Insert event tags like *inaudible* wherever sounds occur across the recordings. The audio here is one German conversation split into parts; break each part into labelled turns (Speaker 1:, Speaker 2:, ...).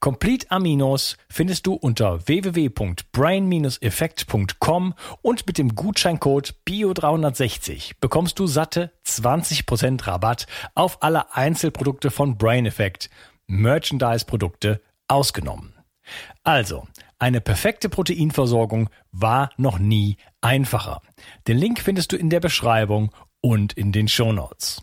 Speaker 1: Complete Aminos findest du unter www.brain-effekt.com und mit dem Gutscheincode BIO360 bekommst du satte 20% Rabatt auf alle Einzelprodukte von Brain Effect, Merchandise-Produkte ausgenommen. Also, eine perfekte Proteinversorgung war noch nie einfacher. Den Link findest du in der Beschreibung und in den Shownotes.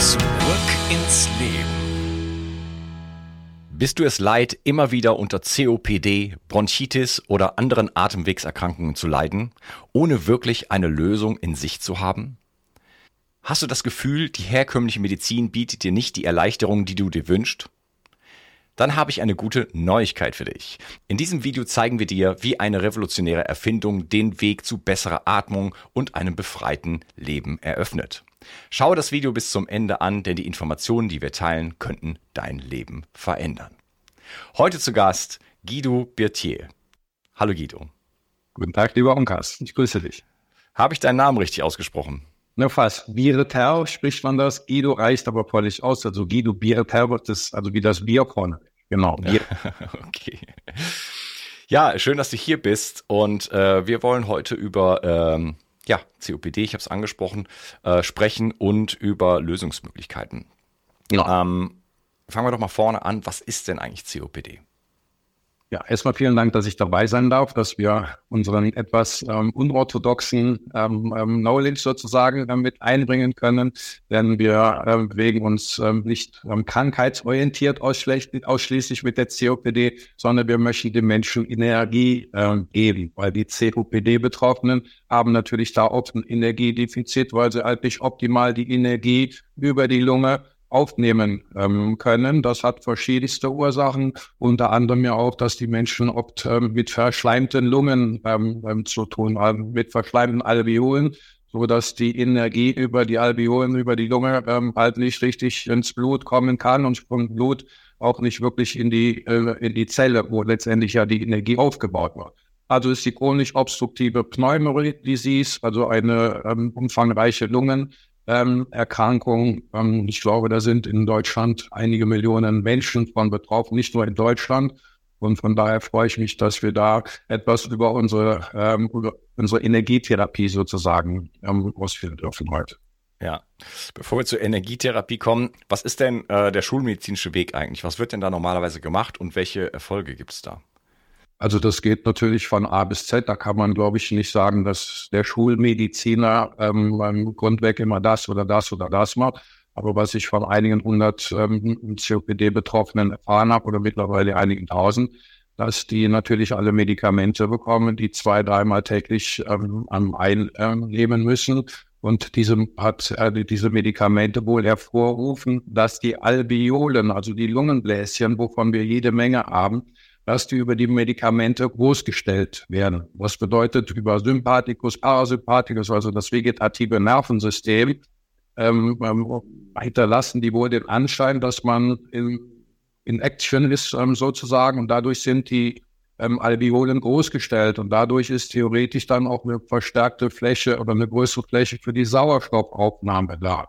Speaker 2: Zurück ins Leben.
Speaker 3: Bist du es leid, immer wieder unter COPD, Bronchitis oder anderen Atemwegserkrankungen zu leiden, ohne wirklich eine Lösung in Sicht zu haben? Hast du das Gefühl, die herkömmliche Medizin bietet dir nicht die Erleichterung, die du dir wünschst? Dann habe ich eine gute Neuigkeit für dich. In diesem Video zeigen wir dir, wie eine revolutionäre Erfindung den Weg zu besserer Atmung und einem befreiten Leben eröffnet. Schau das Video bis zum Ende an, denn die Informationen, die wir teilen, könnten dein Leben verändern. Heute zu Gast Guido Birtier. Hallo Guido.
Speaker 4: Guten Tag, lieber Onkas. Ich grüße dich.
Speaker 3: Habe ich deinen Namen richtig ausgesprochen?
Speaker 4: Na fast. Birtel spricht man das. Guido reicht aber völlig aus. Also Guido Birtel wird das, also wie das Bierkorn. Genau. *laughs* Bier.
Speaker 3: okay. Ja, schön, dass du hier bist. Und äh, wir wollen heute über ähm, ja, COPD, ich habe es angesprochen, äh, sprechen und über Lösungsmöglichkeiten. Ja. Ähm, fangen wir doch mal vorne an. Was ist denn eigentlich COPD?
Speaker 4: Ja, erstmal vielen Dank, dass ich dabei sein darf, dass wir unseren etwas ähm, unorthodoxen ähm, ähm, Knowledge sozusagen äh, mit einbringen können, denn wir ähm, bewegen uns ähm, nicht ähm, krankheitsorientiert ausschließlich, ausschließlich mit der COPD, sondern wir möchten den Menschen Energie ähm, geben, weil die COPD-Betroffenen haben natürlich da oft ein Energiedefizit, weil sie halt nicht optimal die Energie über die Lunge aufnehmen ähm, können. Das hat verschiedenste Ursachen, unter anderem ja auch, dass die Menschen oft ähm, mit verschleimten Lungen ähm, ähm, zu tun haben, mit verschleimten Alveolen, so dass die Energie über die Alveolen, über die Lunge ähm, halt nicht richtig ins Blut kommen kann und vom Blut auch nicht wirklich in die, äh, in die Zelle, wo letztendlich ja die Energie aufgebaut wird. Also ist die chronisch obstruktive Pneumonie Disease, also eine ähm, umfangreiche Lungen ähm, Erkrankung. Ähm, ich glaube, da sind in Deutschland einige Millionen Menschen von betroffen, nicht nur in Deutschland. Und von daher freue ich mich, dass wir da etwas über unsere, ähm, über unsere Energietherapie sozusagen ähm, ausführen dürfen heute.
Speaker 3: Ja, bevor wir zur Energietherapie kommen, was ist denn äh, der schulmedizinische Weg eigentlich? Was wird denn da normalerweise gemacht und welche Erfolge gibt es da?
Speaker 4: Also das geht natürlich von A bis Z. Da kann man, glaube ich, nicht sagen, dass der Schulmediziner ähm, beim Grundweg immer das oder das oder das macht. Aber was ich von einigen hundert ähm, COPD-Betroffenen erfahren habe oder mittlerweile einigen tausend, dass die natürlich alle Medikamente bekommen, die zwei, dreimal täglich ähm, einnehmen müssen. Und diese hat äh, diese Medikamente wohl hervorrufen, dass die Alveolen, also die Lungenbläschen, wovon wir jede Menge haben, dass die über die Medikamente großgestellt werden. Was bedeutet über Sympathikus, Parasympathikus, also das vegetative Nervensystem, ähm, ähm, hinterlassen die wohl den Anschein, dass man in, in Action ist ähm, sozusagen und dadurch sind die ähm, Alveolen großgestellt und dadurch ist theoretisch dann auch eine verstärkte Fläche oder eine größere Fläche für die Sauerstoffaufnahme da.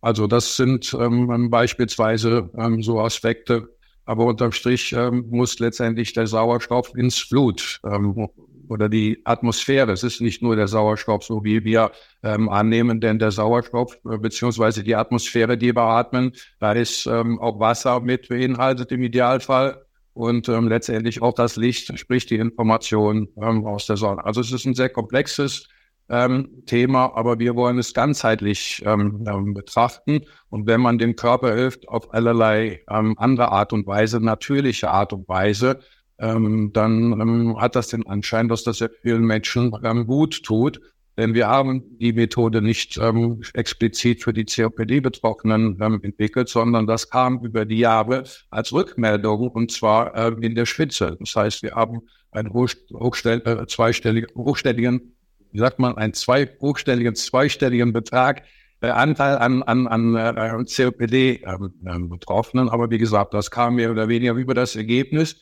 Speaker 4: Also das sind ähm, beispielsweise ähm, so Aspekte, aber unterm Strich ähm, muss letztendlich der Sauerstoff ins Blut ähm, oder die Atmosphäre. Es ist nicht nur der Sauerstoff, so wie wir ähm, annehmen, denn der Sauerstoff äh, beziehungsweise die Atmosphäre, die wir atmen, da ist ähm, auch Wasser mit beinhaltet im Idealfall und ähm, letztendlich auch das Licht, sprich die Information ähm, aus der Sonne. Also es ist ein sehr komplexes ähm, Thema, aber wir wollen es ganzheitlich ähm, ähm, betrachten. Und wenn man dem Körper hilft auf allerlei ähm, andere Art und Weise, natürliche Art und Weise, ähm, dann ähm, hat das den Anschein, dass das vielen Menschen ähm, gut tut. Denn wir haben die Methode nicht ähm, explizit für die COPD-Betroffenen ähm, entwickelt, sondern das kam über die Jahre als Rückmeldung und zwar äh, in der Spitze. Das heißt, wir haben einen hochstell äh, zweistelligen, hochstelligen, wie sagt man, einen zwei, hochstelligen, zweistelligen Betrag äh, Anteil an, an, an äh, COPD-Betroffenen. Ähm, Aber wie gesagt, das kam mehr oder weniger über das Ergebnis.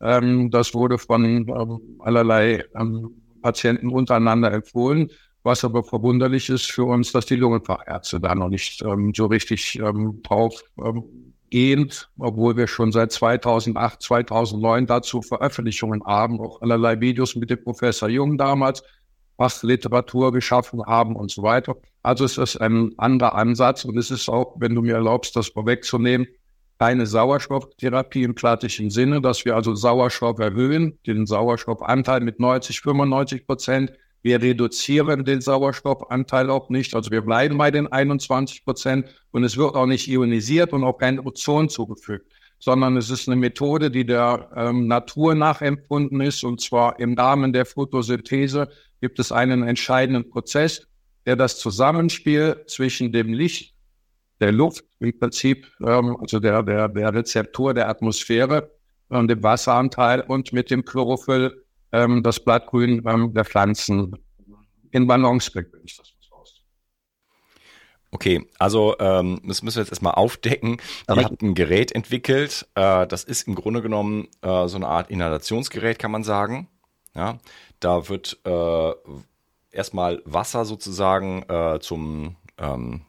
Speaker 4: Ähm, das wurde von ähm, allerlei ähm, Patienten untereinander empfohlen. Was aber verwunderlich ist für uns, dass die Lungenfachärzte da noch nicht ähm, so richtig ähm, drauf ähm, gehen, obwohl wir schon seit 2008, 2009 dazu Veröffentlichungen haben, auch allerlei Videos mit dem Professor Jung damals, Fachliteratur geschaffen haben und so weiter. Also es ist ein anderer Ansatz und es ist auch, wenn du mir erlaubst, das vorwegzunehmen, keine Sauerstofftherapie im klassischen Sinne, dass wir also Sauerstoff erhöhen, den Sauerstoffanteil mit 90, 95 Prozent. Wir reduzieren den Sauerstoffanteil auch nicht. Also wir bleiben bei den 21 Prozent und es wird auch nicht ionisiert und auch kein Ozon zugefügt, sondern es ist eine Methode, die der ähm, Natur nachempfunden ist. Und zwar im Rahmen der Photosynthese gibt es einen entscheidenden Prozess, der das Zusammenspiel zwischen dem Licht der Luft im Prinzip, ähm, also der, der, der Rezeptor der Atmosphäre, ähm, dem Wasseranteil und mit dem Chlorophyll ähm, das Blattgrün ähm, der Pflanzen in Balance bringt,
Speaker 3: Okay, also ähm, das müssen wir jetzt erstmal aufdecken. Ihr habt ein Gerät entwickelt, äh, das ist im Grunde genommen äh, so eine Art Inhalationsgerät, kann man sagen. Ja, da wird äh, erstmal Wasser sozusagen äh, zum ähm,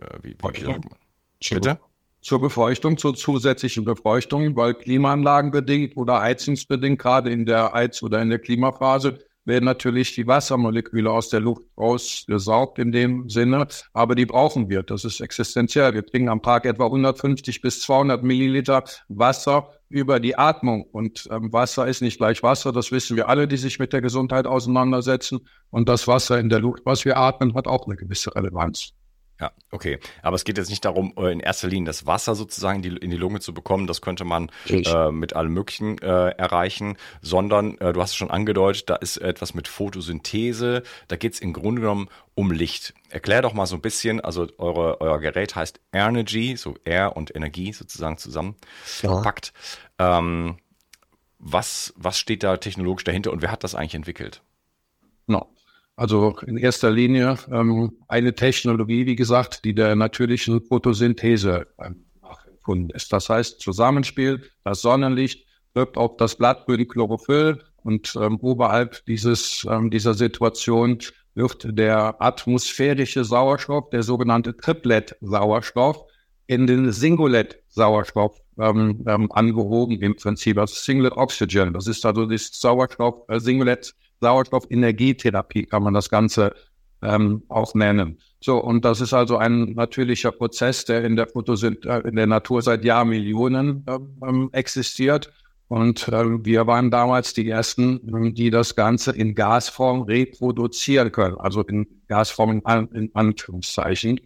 Speaker 4: äh, wie, wie wie Bitte? Zur Befeuchtung, zur zusätzlichen Befeuchtung, weil klimaanlagenbedingt oder heizungsbedingt, gerade in der Heiz- oder in der Klimaphase, werden natürlich die Wassermoleküle aus der Luft rausgesaugt in dem Sinne, aber die brauchen wir. Das ist existenziell. Wir trinken am Tag etwa 150 bis 200 Milliliter Wasser über die Atmung. Und ähm, Wasser ist nicht gleich Wasser. Das wissen wir alle, die sich mit der Gesundheit auseinandersetzen. Und das Wasser in der Luft, was wir atmen, hat auch eine gewisse Relevanz.
Speaker 3: Ja, okay. Aber es geht jetzt nicht darum, äh, in erster Linie das Wasser sozusagen in die, in die Lunge zu bekommen. Das könnte man äh, mit allem Möglichen äh, erreichen, sondern äh, du hast es schon angedeutet, da ist etwas mit Photosynthese. Da geht es im Grunde genommen um Licht. Erklär doch mal so ein bisschen, also eure, euer Gerät heißt Energy, so Air und Energie sozusagen zusammengepackt. Ja. Ähm, was, was steht da technologisch dahinter und wer hat das eigentlich entwickelt?
Speaker 4: No. Also in erster Linie ähm, eine Technologie, wie gesagt, die der natürlichen Photosynthese ähm, nachempfunden ist. Das heißt, Zusammenspiel, das Sonnenlicht wirkt auf das Blattgrün Chlorophyll und ähm, oberhalb dieses, ähm, dieser Situation wird der atmosphärische Sauerstoff, der sogenannte Triplet-Sauerstoff, in den Singlet-Sauerstoff ähm, ähm, angehoben im Prinzip, also Singlet Oxygen. Das ist also das Sauerstoff, äh, Singlet Sauerstoffenergietherapie kann man das Ganze ähm, auch nennen. So, und das ist also ein natürlicher Prozess, der in der Photosynth äh, in der Natur seit Jahrmillionen ähm, existiert. Und ähm, wir waren damals die ersten, ähm, die das Ganze in Gasform reproduzieren können, also in Gasform in, in Anführungszeichen.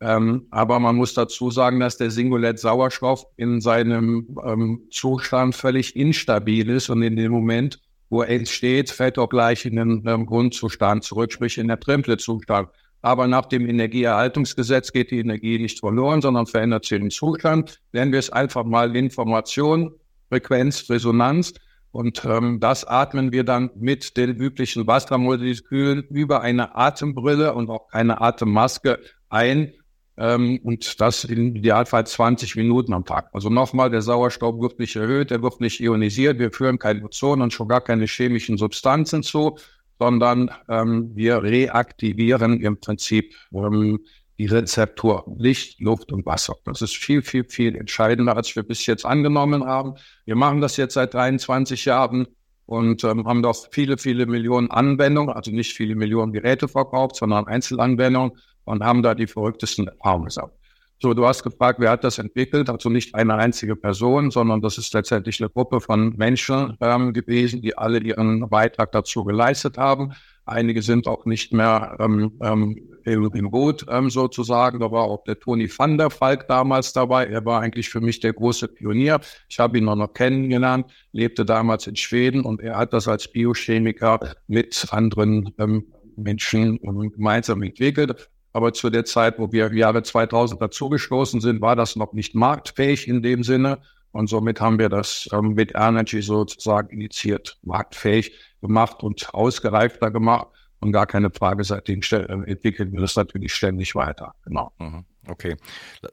Speaker 4: Ähm, aber man muss dazu sagen, dass der Singulett Sauerstoff in seinem ähm, Zustand völlig instabil ist und in dem Moment, wo er entsteht, fällt er gleich in den ähm, Grundzustand zurück, sprich in der Triple-Zustand. Aber nach dem Energieerhaltungsgesetz geht die Energie nicht verloren, sondern verändert sich den Zustand. Nennen wir es einfach mal Information, Frequenz, Resonanz. Und ähm, das atmen wir dann mit den üblichen Wassermolekülen über eine Atembrille und auch keine Atemmaske ein. Ähm, und das in Idealfall 20 Minuten am Tag. Also nochmal, der Sauerstoff wird nicht erhöht, er wird nicht ionisiert, wir führen keine Ozon und schon gar keine chemischen Substanzen zu, sondern ähm, wir reaktivieren im Prinzip ähm, die Rezeptur Licht, Luft und Wasser. Das ist viel, viel, viel entscheidender, als wir bis jetzt angenommen haben. Wir machen das jetzt seit 23 Jahren und ähm, haben doch viele, viele Millionen Anwendungen, also nicht viele Millionen Geräte verkauft, sondern Einzelanwendungen und haben da die verrücktesten Erfahrungen gesammelt. So, du hast gefragt, wer hat das entwickelt? Also nicht eine einzige Person, sondern das ist letztendlich eine Gruppe von Menschen ähm, gewesen, die alle ihren Beitrag dazu geleistet haben. Einige sind auch nicht mehr ähm, ähm, im Boot ähm, sozusagen. Da war auch der Toni van der Falk damals dabei. Er war eigentlich für mich der große Pionier. Ich habe ihn noch, noch kennengelernt, lebte damals in Schweden und er hat das als Biochemiker mit anderen ähm, Menschen ähm, gemeinsam entwickelt. Aber zu der Zeit, wo wir im Jahre 2000 dazugestoßen sind, war das noch nicht marktfähig in dem Sinne. Und somit haben wir das ähm, mit Energy sozusagen initiiert, marktfähig gemacht und ausgereifter gemacht. Und gar keine Frage, seitdem äh, entwickeln wir das natürlich ständig weiter. Genau.
Speaker 3: Mhm. Okay.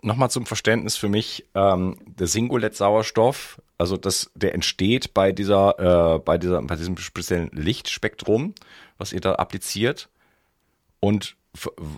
Speaker 3: Nochmal zum Verständnis für mich, ähm, der Singulett-Sauerstoff, also das, der entsteht bei dieser, äh, bei dieser, bei diesem speziellen Lichtspektrum, was ihr da appliziert und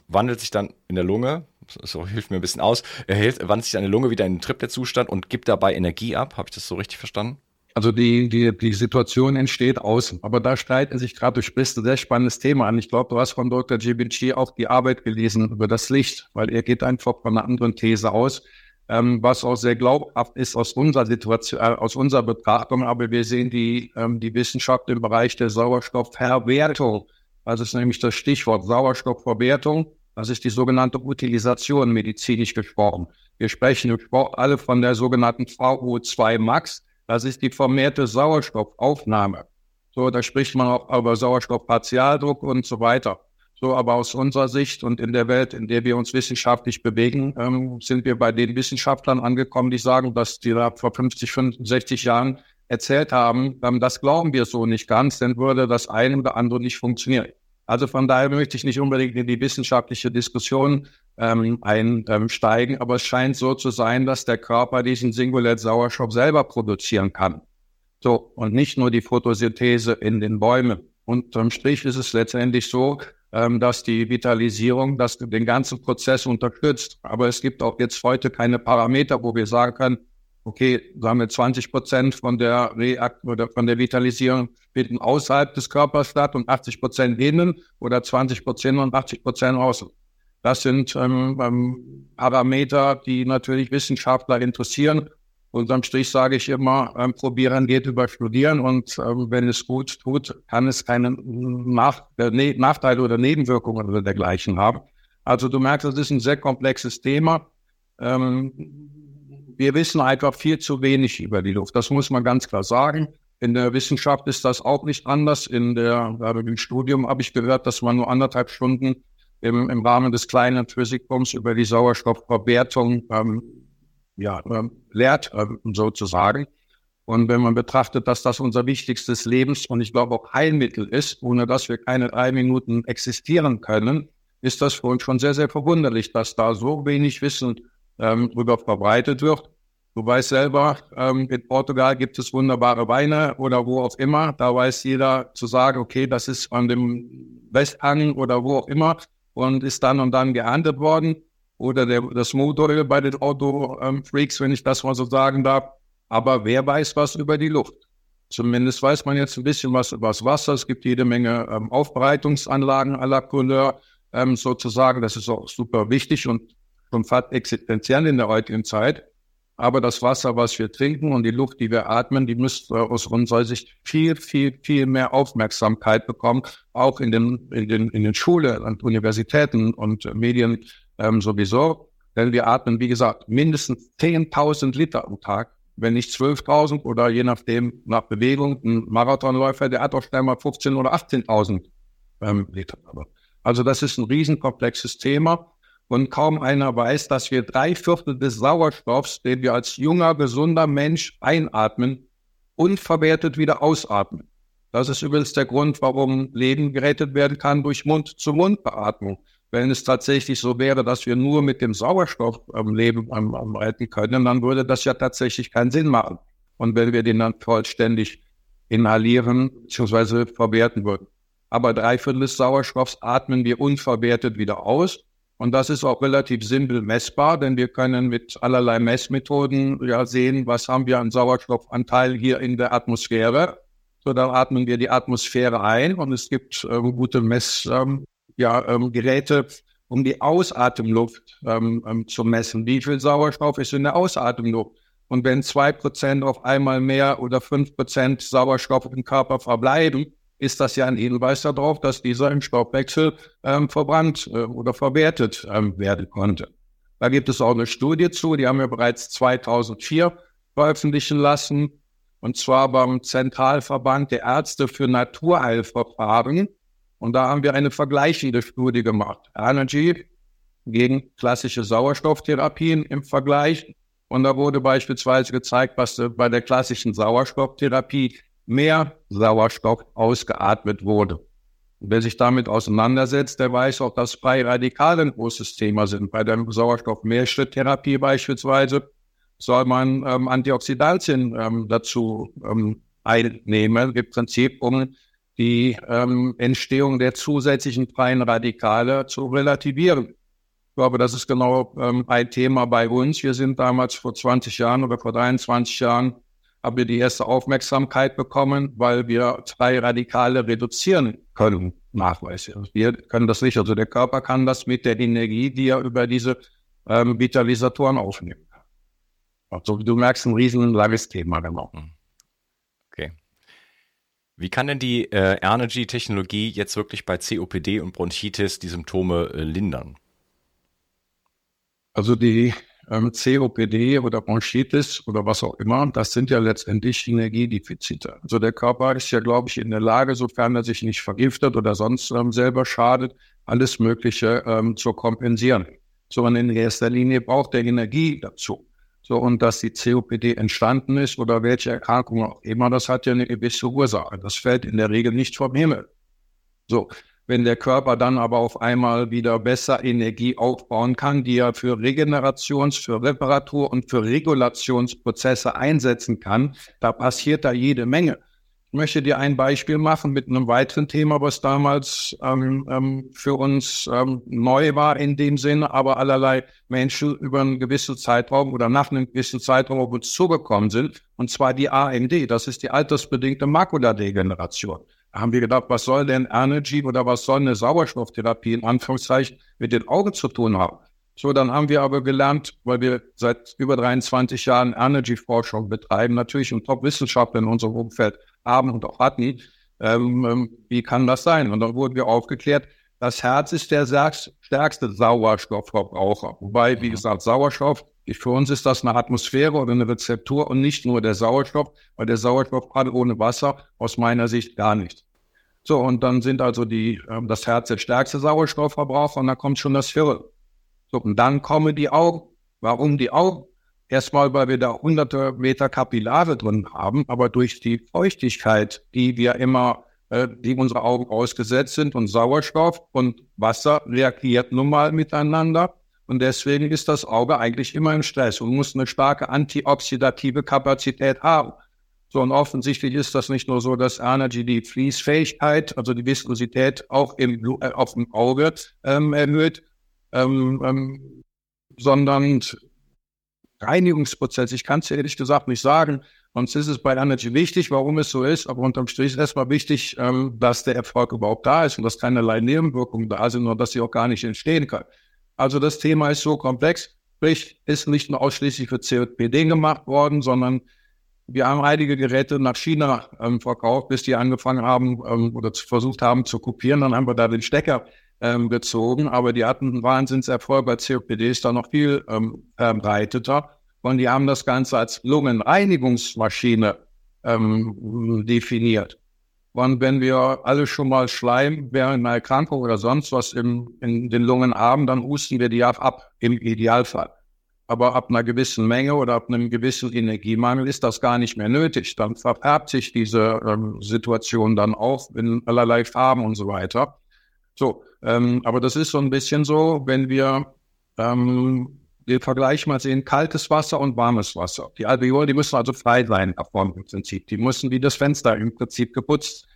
Speaker 3: wandelt sich dann in der Lunge, so hilft mir ein bisschen aus, wandelt sich eine Lunge wieder in den Triplet-Zustand und gibt dabei Energie ab. Habe ich das so richtig verstanden?
Speaker 4: Also die, die, die Situation entsteht außen. Aber da streiten sich gerade, du sprichst ein sehr spannendes Thema an. Ich glaube, du hast von Dr. Givenchy auch die Arbeit gelesen über das Licht, weil er geht einfach von einer anderen These aus, ähm, was auch sehr glaubhaft ist aus unserer Situation, äh, aus unserer Betrachtung. Aber wir sehen die, ähm, die Wissenschaft im Bereich der Sauerstoffverwertung. Das ist nämlich das Stichwort Sauerstoffverwertung. Das ist die sogenannte Utilisation medizinisch gesprochen. Wir sprechen alle von der sogenannten VO2 Max. Das ist die vermehrte Sauerstoffaufnahme. So, da spricht man auch über Sauerstoffpartialdruck und so weiter. So, aber aus unserer Sicht und in der Welt, in der wir uns wissenschaftlich bewegen, ähm, sind wir bei den Wissenschaftlern angekommen, die sagen, dass die da vor 50, 65 Jahren erzählt haben, ähm, das glauben wir so nicht ganz, denn würde das eine oder andere nicht funktionieren. Also von daher möchte ich nicht unbedingt in die wissenschaftliche Diskussion ähm, einsteigen, aber es scheint so zu sein, dass der Körper diesen Singulett Sauerstoff selber produzieren kann. So, und nicht nur die Photosynthese in den Bäumen. Unterm Strich ist es letztendlich so, ähm, dass die Vitalisierung das den ganzen Prozess unterstützt. Aber es gibt auch jetzt heute keine Parameter, wo wir sagen können, okay, sagen wir 20 Prozent von der Reakt oder von der Vitalisierung finden außerhalb des Körpers statt und 80 Prozent innen oder 20 Prozent und 80 Prozent außen. Das sind ähm, ähm, Parameter, die natürlich Wissenschaftler interessieren. Unterm Strich sage ich immer, ähm, probieren geht über studieren und ähm, wenn es gut tut, kann es keine Nach äh, ne Nachteile oder Nebenwirkungen oder dergleichen haben. Also du merkst, das ist ein sehr komplexes Thema. Ähm, wir wissen einfach viel zu wenig über die Luft. Das muss man ganz klar sagen. In der Wissenschaft ist das auch nicht anders. In der, also im Studium habe ich gehört, dass man nur anderthalb Stunden im, im Rahmen des kleinen Physikums über die Sauerstoffverwertung ähm, ja, ähm, lehrt, ähm, sozusagen. Und wenn man betrachtet, dass das unser wichtigstes Lebens- und ich glaube auch Heilmittel ist, ohne dass wir keine drei Minuten existieren können, ist das für uns schon sehr, sehr verwunderlich, dass da so wenig Wissen ähm, drüber verbreitet wird. Du weißt selber, ähm, in Portugal gibt es wunderbare Weine oder wo auch immer. Da weiß jeder zu sagen, okay, das ist an dem Westhang oder wo auch immer und ist dann und dann geerntet worden. Oder der, das Motoröl bei den Auto-Freaks, wenn ich das mal so sagen darf. Aber wer weiß was über die Luft? Zumindest weiß man jetzt ein bisschen was über das Wasser. Es gibt jede Menge ähm, Aufbereitungsanlagen à la Couleur ähm, sozusagen. Das ist auch super wichtig und schon fast existenziell in der heutigen Zeit. Aber das Wasser, was wir trinken und die Luft, die wir atmen, die müsste aus unserer Sicht viel, viel, viel mehr Aufmerksamkeit bekommen, auch in den, in den, in den Schulen und Universitäten und Medien, ähm, sowieso. Denn wir atmen, wie gesagt, mindestens 10.000 Liter am Tag, wenn nicht 12.000 oder je nachdem nach Bewegung. Ein Marathonläufer, der hat auch schnell mal 15.000 oder 18.000 ähm, Liter. Also das ist ein riesenkomplexes Thema. Und kaum einer weiß, dass wir drei Viertel des Sauerstoffs, den wir als junger, gesunder Mensch einatmen, unverwertet wieder ausatmen. Das ist übrigens der Grund, warum Leben gerettet werden kann durch Mund-zu-Mund-Beatmung. Wenn es tatsächlich so wäre, dass wir nur mit dem Sauerstoff am Leben am, am retten können, dann würde das ja tatsächlich keinen Sinn machen. Und wenn wir den dann vollständig inhalieren bzw. verwerten würden. Aber drei Viertel des Sauerstoffs atmen wir unverwertet wieder aus. Und das ist auch relativ simpel messbar, denn wir können mit allerlei Messmethoden ja sehen, was haben wir an Sauerstoffanteil hier in der Atmosphäre. So, dann atmen wir die Atmosphäre ein und es gibt ähm, gute Messgeräte, ähm, ja, ähm, um die Ausatemluft ähm, ähm, zu messen. Wie viel Sauerstoff ist in der Ausatemluft? Und wenn zwei Prozent auf einmal mehr oder fünf Prozent Sauerstoff im Körper verbleiben, ist das ja ein Hinweis darauf, dass dieser im Stoffwechsel ähm, verbrannt äh, oder verwertet ähm, werden konnte. Da gibt es auch eine Studie zu, die haben wir bereits 2004 veröffentlichen lassen und zwar beim Zentralverband der Ärzte für Naturheilverfahren. Und da haben wir eine vergleichende Studie gemacht. Energy gegen klassische Sauerstofftherapien im Vergleich. Und da wurde beispielsweise gezeigt, was bei der klassischen Sauerstofftherapie mehr Sauerstoff ausgeatmet wurde. Und wer sich damit auseinandersetzt, der weiß auch, dass freie Radikale ein großes Thema sind. Bei der Sauerstoff-Mehrschritttherapie beispielsweise soll man ähm, Antioxidantien ähm, dazu ähm, einnehmen, im Prinzip um die ähm, Entstehung der zusätzlichen freien Radikale zu relativieren. Ich glaube, das ist genau ähm, ein Thema bei uns. Wir sind damals vor 20 Jahren oder vor 23 Jahren haben wir die erste Aufmerksamkeit bekommen, weil wir freie Radikale reduzieren können, nachweislich. Wir können das nicht. Also der Körper kann das mit der Energie, die er über diese ähm, Vitalisatoren aufnimmt. Also du merkst, ein riesen langes Thema genau.
Speaker 3: Okay. Wie kann denn die äh, Energy-Technologie jetzt wirklich bei COPD und Bronchitis die Symptome äh, lindern?
Speaker 4: Also die ähm, COPD oder Bronchitis oder was auch immer, das sind ja letztendlich Energiedefizite. Also der Körper ist ja, glaube ich, in der Lage, sofern er sich nicht vergiftet oder sonst ähm, selber schadet, alles Mögliche ähm, zu kompensieren. So, und in erster Linie braucht er Energie dazu. So, und dass die COPD entstanden ist oder welche Erkrankung auch immer, das hat ja eine gewisse Ursache. Das fällt in der Regel nicht vom Himmel. So, wenn der Körper dann aber auf einmal wieder besser Energie aufbauen kann, die er für Regenerations-, für Reparatur- und für Regulationsprozesse einsetzen kann, da passiert da jede Menge. Ich möchte dir ein Beispiel machen mit einem weiteren Thema, was damals ähm, ähm, für uns ähm, neu war in dem Sinne, aber allerlei Menschen über einen gewissen Zeitraum oder nach einem gewissen Zeitraum auf uns zugekommen sind, und zwar die AMD, das ist die altersbedingte Makuladegeneration. Haben wir gedacht, was soll denn Energy oder was soll eine Sauerstofftherapie in Anführungszeichen mit den Augen zu tun haben? So, dann haben wir aber gelernt, weil wir seit über 23 Jahren Energy-Forschung betreiben, natürlich und Top-Wissenschaftler in unserem Umfeld haben und auch hatten, ähm, ähm, wie kann das sein? Und dann wurden wir aufgeklärt, das Herz ist der stärkste Sauerstoffverbraucher. Wobei, wie mhm. gesagt, Sauerstoff, für uns ist das eine Atmosphäre oder eine Rezeptur und nicht nur der Sauerstoff, weil der Sauerstoff gerade ohne Wasser aus meiner Sicht gar nicht. So, und dann sind also die, ähm, das Herz der stärkste Sauerstoffverbraucher und dann kommt schon das Hirn. So, und dann kommen die Augen. Warum die Augen? Erstmal, weil wir da hunderte Meter Kapillare drin haben, aber durch die Feuchtigkeit, die wir immer, äh, die unsere Augen ausgesetzt sind und Sauerstoff und Wasser reagiert nun mal miteinander. Und deswegen ist das Auge eigentlich immer im Stress und muss eine starke antioxidative Kapazität haben. So, und offensichtlich ist das nicht nur so, dass Energy die Fließfähigkeit, also die Viskosität auch im, äh, auf dem Auge ähm, erhöht, ähm, ähm, sondern Reinigungsprozess. Ich kann es ehrlich gesagt nicht sagen. Sonst ist es bei Energy wichtig, warum es so ist. Aber unterm Strich ist erstmal wichtig, ähm, dass der Erfolg überhaupt da ist und dass keinerlei Nebenwirkungen da sind und dass sie auch gar nicht entstehen können. Also das Thema ist so komplex. Sprich, ist nicht nur ausschließlich für COPD gemacht worden, sondern wir haben einige Geräte nach China ähm, verkauft, bis die angefangen haben ähm, oder versucht haben zu kopieren. Dann haben wir da den Stecker ähm, gezogen, aber die hatten einen Wahnsinnserfolg. Bei COPD ist da noch viel ähm, verbreiteter. Und die haben das Ganze als Lungenreinigungsmaschine ähm, definiert. Und wenn wir alle schon mal Schleim während einer Erkrankung oder sonst was im, in den Lungen haben, dann husten wir die ab, im Idealfall. Aber ab einer gewissen Menge oder ab einem gewissen Energiemangel ist das gar nicht mehr nötig. Dann verfärbt sich diese ähm, Situation dann auch in allerlei Farben und so weiter. So, ähm, aber das ist so ein bisschen so, wenn wir ähm, den Vergleich mal sehen, kaltes Wasser und warmes Wasser. Die Alveolen, die müssen also frei sein davon im Prinzip. Die müssen wie das Fenster im Prinzip geputzt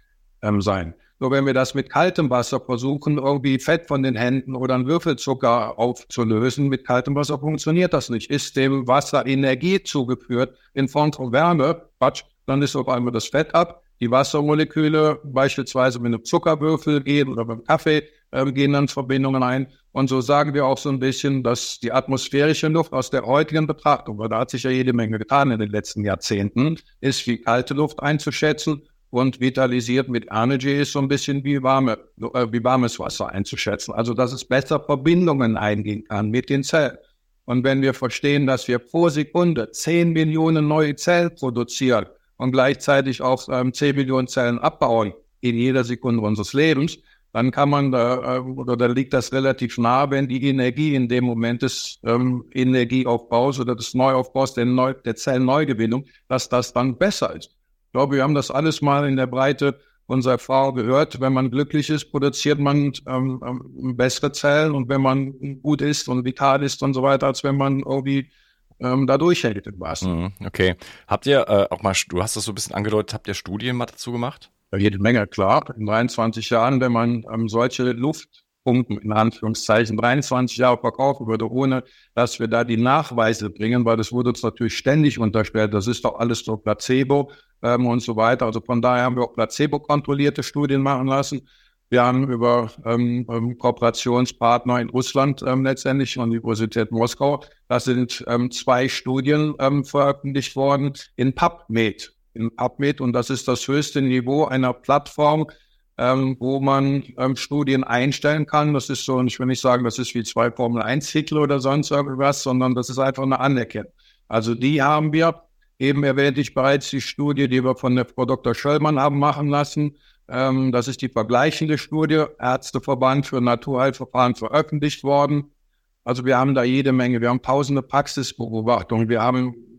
Speaker 4: ähm, sein. Nur wenn wir das mit kaltem Wasser versuchen, irgendwie Fett von den Händen oder einen Würfelzucker aufzulösen, mit kaltem Wasser funktioniert das nicht. Ist dem Wasser Energie zugeführt in Form von Wärme, Quatsch, dann ist auf einmal das Fett ab. Die Wassermoleküle beispielsweise mit einem Zuckerwürfel gehen oder beim Kaffee äh, gehen dann Verbindungen ein. Und so sagen wir auch so ein bisschen, dass die atmosphärische Luft aus der heutigen Betrachtung, weil da hat sich ja jede Menge getan in den letzten Jahrzehnten, ist wie kalte Luft einzuschätzen und vitalisiert mit Energy ist so ein bisschen wie, warme, äh, wie warmes Wasser einzuschätzen. Also, dass es besser Verbindungen eingehen kann mit den Zellen. Und wenn wir verstehen, dass wir pro Sekunde 10 Millionen neue Zellen produzieren und gleichzeitig auch ähm, 10 Millionen Zellen abbauen in jeder Sekunde unseres Lebens, dann kann man da, äh, oder da liegt das relativ nah, wenn die Energie in dem Moment des ähm, Energieaufbaus oder des Neuaufbaus der, Neu der Zellneugewinnung, dass das dann besser ist. Ich glaube, wir haben das alles mal in der Breite unserer Erfahrung gehört. Wenn man glücklich ist, produziert man ähm, ähm, bessere Zellen und wenn man gut ist und vital ist und so weiter, als wenn man irgendwie ähm, da durchhält im
Speaker 3: wahrsten. Mhm, okay. Habt ihr äh, auch mal, du hast das so ein bisschen angedeutet, habt ihr Studien mal dazu gemacht?
Speaker 4: Ja, jede Menge, klar. In 23 Jahren, wenn man ähm, solche Luft Punkten in Anführungszeichen 23 Jahre verkaufen würde, ohne dass wir da die Nachweise bringen, weil das wurde uns natürlich ständig unterstellt. Das ist doch alles so Placebo ähm, und so weiter. Also von daher haben wir auch Placebo-kontrollierte Studien machen lassen. Wir haben über ähm, ähm, Kooperationspartner in Russland ähm, letztendlich Universität Moskau, da sind ähm, zwei Studien ähm, veröffentlicht worden in PubMed. In PubMed und das ist das höchste Niveau einer Plattform, ähm, wo man ähm, Studien einstellen kann. Das ist so, und ich will nicht sagen, das ist wie zwei Formel-1-Titel oder sonst irgendwas, sondern das ist einfach eine Anerkennung. Also die haben wir, eben erwähnte ich bereits die Studie, die wir von der Frau Dr. Schöllmann haben machen lassen. Ähm, das ist die vergleichende Studie, Ärzteverband für Naturheilverfahren veröffentlicht worden. Also wir haben da jede Menge, wir haben tausende Praxisbeobachtungen, wir haben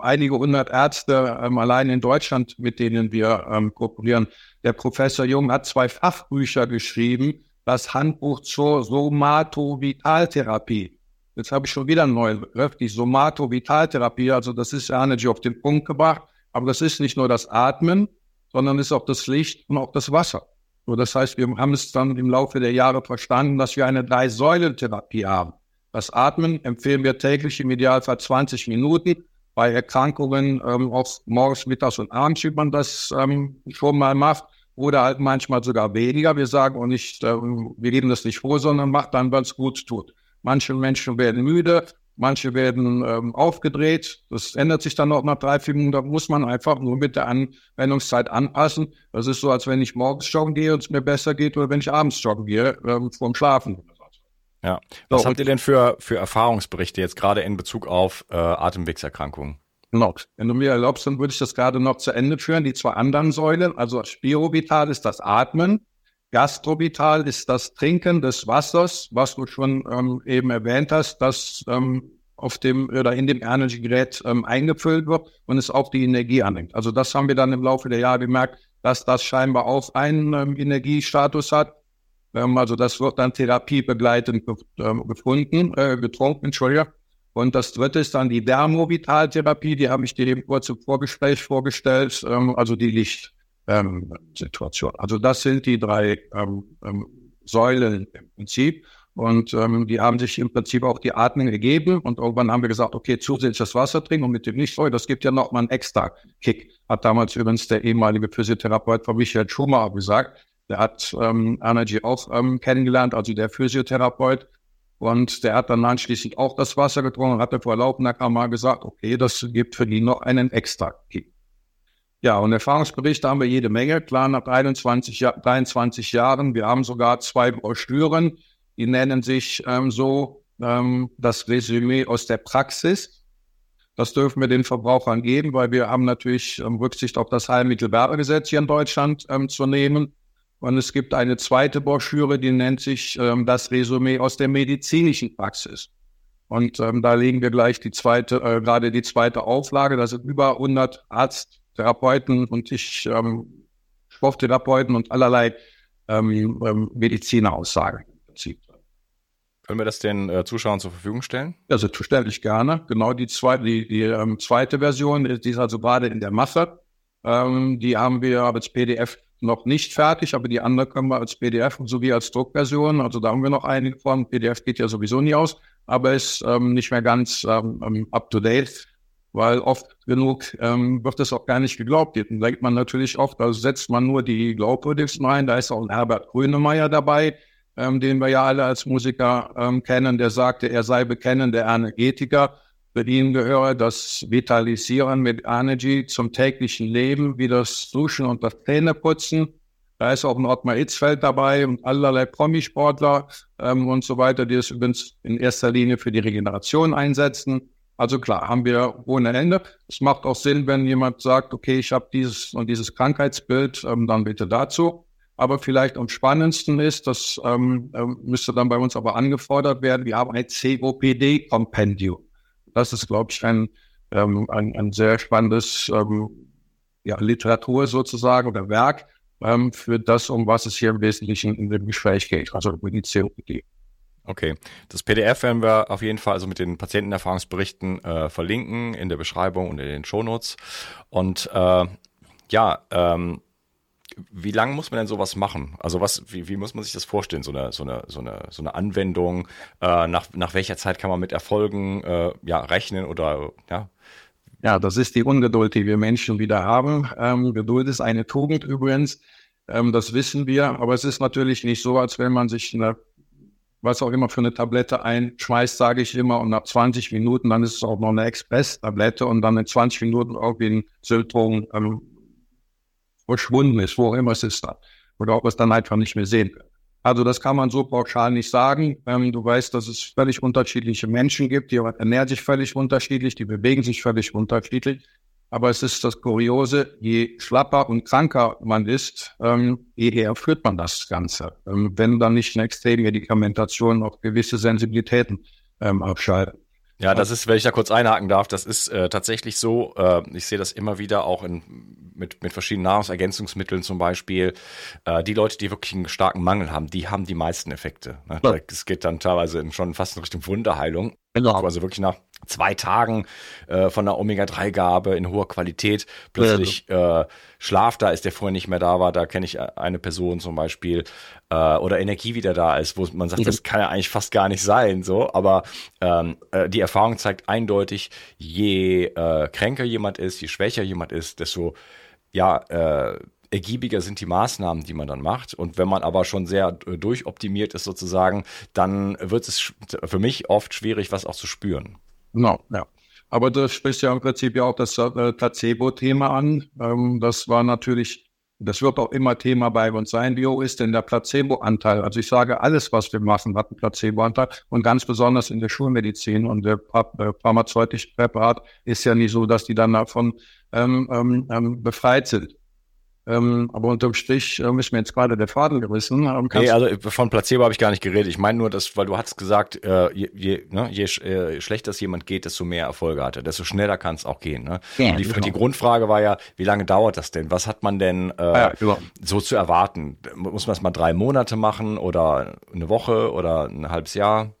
Speaker 4: einige hundert Ärzte ähm, allein in Deutschland, mit denen wir ähm, kooperieren. Der Professor Jung hat zwei Fachbücher geschrieben, das Handbuch zur Somatovitaltherapie. Jetzt habe ich schon wieder einen neuen Begriff, die Somatovitaltherapie. Also das ist Energy auf den Punkt gebracht. Aber das ist nicht nur das Atmen, sondern ist auch das Licht und auch das Wasser. So, das heißt, wir haben es dann im Laufe der Jahre verstanden, dass wir eine Drei-Säulen-Therapie haben. Das Atmen empfehlen wir täglich im Idealfall 20 Minuten bei Erkrankungen ähm, auch morgens, mittags und abends, wie man das ähm, schon mal macht, oder halt manchmal sogar weniger. Wir sagen auch nicht, ähm, wir geben das nicht vor, sondern macht dann, es gut tut. Manche Menschen werden müde, manche werden ähm, aufgedreht. Das ändert sich dann auch nach drei, vier Minuten. Da muss man einfach nur mit der Anwendungszeit anpassen. Das ist so, als wenn ich morgens joggen gehe und es mir besser geht oder wenn ich abends joggen gehe, ähm, vorm Schlafen.
Speaker 3: Ja. Was so, habt ihr denn für, für Erfahrungsberichte jetzt gerade in Bezug auf äh, Atemwegserkrankungen?
Speaker 4: Genau. Wenn du mir erlaubst, dann würde ich das gerade noch zu Ende führen. Die zwei anderen Säulen, also Spirovital ist das Atmen, Gastrovital ist das Trinken des Wassers, was du schon ähm, eben erwähnt hast, das ähm, auf dem oder in dem Energy-Gerät ähm, eingefüllt wird und es auch die Energie annimmt. Also das haben wir dann im Laufe der Jahre gemerkt, dass das scheinbar auch einen ähm, Energiestatus hat. Ähm, also das wird dann therapiebegleitend ähm, gefunden, äh, getrunken, Entschuldigung. Und das dritte ist dann die Dermovitaltherapie, die habe ich dir eben kurz im Vorgespräch vorgestellt, ähm, also die Lichtsituation. also das sind die drei ähm, ähm, Säulen im Prinzip. Und ähm, die haben sich im Prinzip auch die Atmung gegeben. Und irgendwann haben wir gesagt, okay, zusätzliches Wasser trinken und mit dem Lichtsäure, das gibt ja noch mal einen extra Kick. Hat damals übrigens der ehemalige Physiotherapeut von Michael Schumacher gesagt. Der hat ähm, Energy auch ähm, kennengelernt, also der Physiotherapeut. Und der hat dann anschließend auch das Wasser getrunken und hatte vor laufender Kamera gesagt, okay, das gibt für ihn noch einen extra. Ja, und Erfahrungsberichte haben wir jede Menge. Klar, nach 21, 23 Jahren. Wir haben sogar zwei Broschüren, die nennen sich ähm, so ähm, das Resümee aus der Praxis. Das dürfen wir den Verbrauchern geben, weil wir haben natürlich ähm, Rücksicht auf das Heilmittelwerbegesetz hier in Deutschland ähm, zu nehmen. Und es gibt eine zweite Broschüre, die nennt sich ähm, das Resümee aus der medizinischen Praxis. Und ähm, da legen wir gleich die zweite, äh, gerade die zweite Auflage. Da sind über 100 Arzt, Therapeuten und ich, ähm, Sporttherapeuten und allerlei ähm, ähm, Medizineraussagen im Prinzip.
Speaker 3: Können wir das den äh, Zuschauern zur Verfügung stellen?
Speaker 4: Ja, selbstverständlich gerne. Genau die zweite, die, die ähm, zweite Version, die ist also gerade in der Masse. Ähm, die haben wir als PDF noch nicht fertig, aber die andere können wir als PDF sowie als Druckversion. Also da haben wir noch einige von. PDF geht ja sowieso nie aus, aber ist ähm, nicht mehr ganz ähm, ähm up to date weil oft genug ähm, wird das auch gar nicht geglaubt. Dann denkt man natürlich oft, also setzt man nur die Glaubwürdigsten rein. Da ist auch ein Herbert Grönemeyer dabei, ähm, den wir ja alle als Musiker ähm, kennen, der sagte, er sei bekennender Energetiker. Für ihn gehöre das Vitalisieren mit Energy zum täglichen Leben, wie das Duschen und das Zähneputzen. Da ist auch ein Ottmar Itzfeld dabei und allerlei Promisportler ähm, und so weiter, die es übrigens in erster Linie für die Regeneration einsetzen. Also klar, haben wir ohne Ende. Es macht auch Sinn, wenn jemand sagt, okay, ich habe dieses und dieses Krankheitsbild, ähm, dann bitte dazu. Aber vielleicht am spannendsten ist, das ähm, ähm müsste dann bei uns aber angefordert werden, wir haben ein COPD-Kompendium. Das ist, glaube ich, ein, ähm, ein, ein sehr spannendes ähm, ja, Literatur sozusagen oder Werk ähm, für das, um was es hier im Wesentlichen in dem Gespräch geht, also über die COPD.
Speaker 3: Okay, das PDF werden wir auf jeden Fall also mit den Patientenerfahrungsberichten äh, verlinken in der Beschreibung und in den Shownotes. Und äh, ja, ähm, wie lange muss man denn sowas machen? Also was, wie, wie muss man sich das vorstellen, so eine, so eine, so eine, so eine Anwendung? Äh, nach, nach welcher Zeit kann man mit Erfolgen äh, ja, rechnen oder ja?
Speaker 4: Ja, das ist die Ungeduld, die wir Menschen wieder haben. Ähm, Geduld ist eine Tugend übrigens. Ähm, das wissen wir, aber es ist natürlich nicht so, als wenn man sich eine was auch immer für eine Tablette einschmeißt, sage ich immer, und nach 20 Minuten, dann ist es auch noch eine Express-Tablette und dann in 20 Minuten irgendwie ein Symptom ähm, verschwunden ist, wo auch immer es ist dann. Oder ob wir es dann einfach nicht mehr sehen können. Also das kann man so pauschal nicht sagen. Ähm, du weißt, dass es völlig unterschiedliche Menschen gibt, die ernähren sich völlig unterschiedlich, die bewegen sich völlig unterschiedlich. Aber es ist das Kuriose, je schlapper und kranker man ist, ähm, je eher führt man das Ganze. Ähm, wenn dann nicht eine extreme Medikamentation auf gewisse Sensibilitäten ähm, abschalten.
Speaker 3: Ja, das ist, wenn ich da kurz einhaken darf, das ist äh, tatsächlich so. Äh, ich sehe das immer wieder auch in, mit, mit verschiedenen Nahrungsergänzungsmitteln zum Beispiel. Äh, die Leute, die wirklich einen starken Mangel haben, die haben die meisten Effekte. Ne? Ja. Es geht dann teilweise schon fast in Richtung Wunderheilung. Genau. Also wirklich nach zwei Tagen äh, von einer Omega-3-Gabe in hoher Qualität plötzlich äh, Schlaf da ist, der vorher nicht mehr da war. Da kenne ich äh, eine Person zum Beispiel äh, oder Energie wieder da ist, wo man sagt, mhm. das kann ja eigentlich fast gar nicht sein. So, aber ähm, äh, die Erfahrung zeigt eindeutig, je äh, kränker jemand ist, je schwächer jemand ist, desto ja äh, ergiebiger sind die Maßnahmen, die man dann macht. Und wenn man aber schon sehr durchoptimiert ist sozusagen, dann wird es für mich oft schwierig, was auch zu spüren.
Speaker 4: Genau, ja. Aber das spricht ja im Prinzip ja auch das äh, Placebo-Thema an. Ähm, das war natürlich, das wird auch immer Thema bei uns sein. Wie hoch ist denn der Placebo-Anteil? Also ich sage, alles, was wir machen, hat einen Placebo-Anteil. Und ganz besonders in der Schulmedizin und der äh, pharmazeutische Präparat ist ja nicht so, dass die dann davon ähm, ähm, ähm befreit sind. Ähm, aber unterm Strich ähm, ist mir jetzt gerade der Faden gerissen.
Speaker 3: Ähm, nee, also von Placebo habe ich gar nicht geredet. Ich meine nur, dass, weil du hast gesagt, äh, je, je, ne, je äh, schlechter es jemand geht, desto mehr Erfolge hat er, desto schneller kann es auch gehen. Ne? Ja, die, genau. die, Grundfrage war ja, wie lange dauert das denn? Was hat man denn äh, ah, ja, so zu erwarten? Muss man es mal drei Monate machen oder eine Woche oder ein halbes Jahr?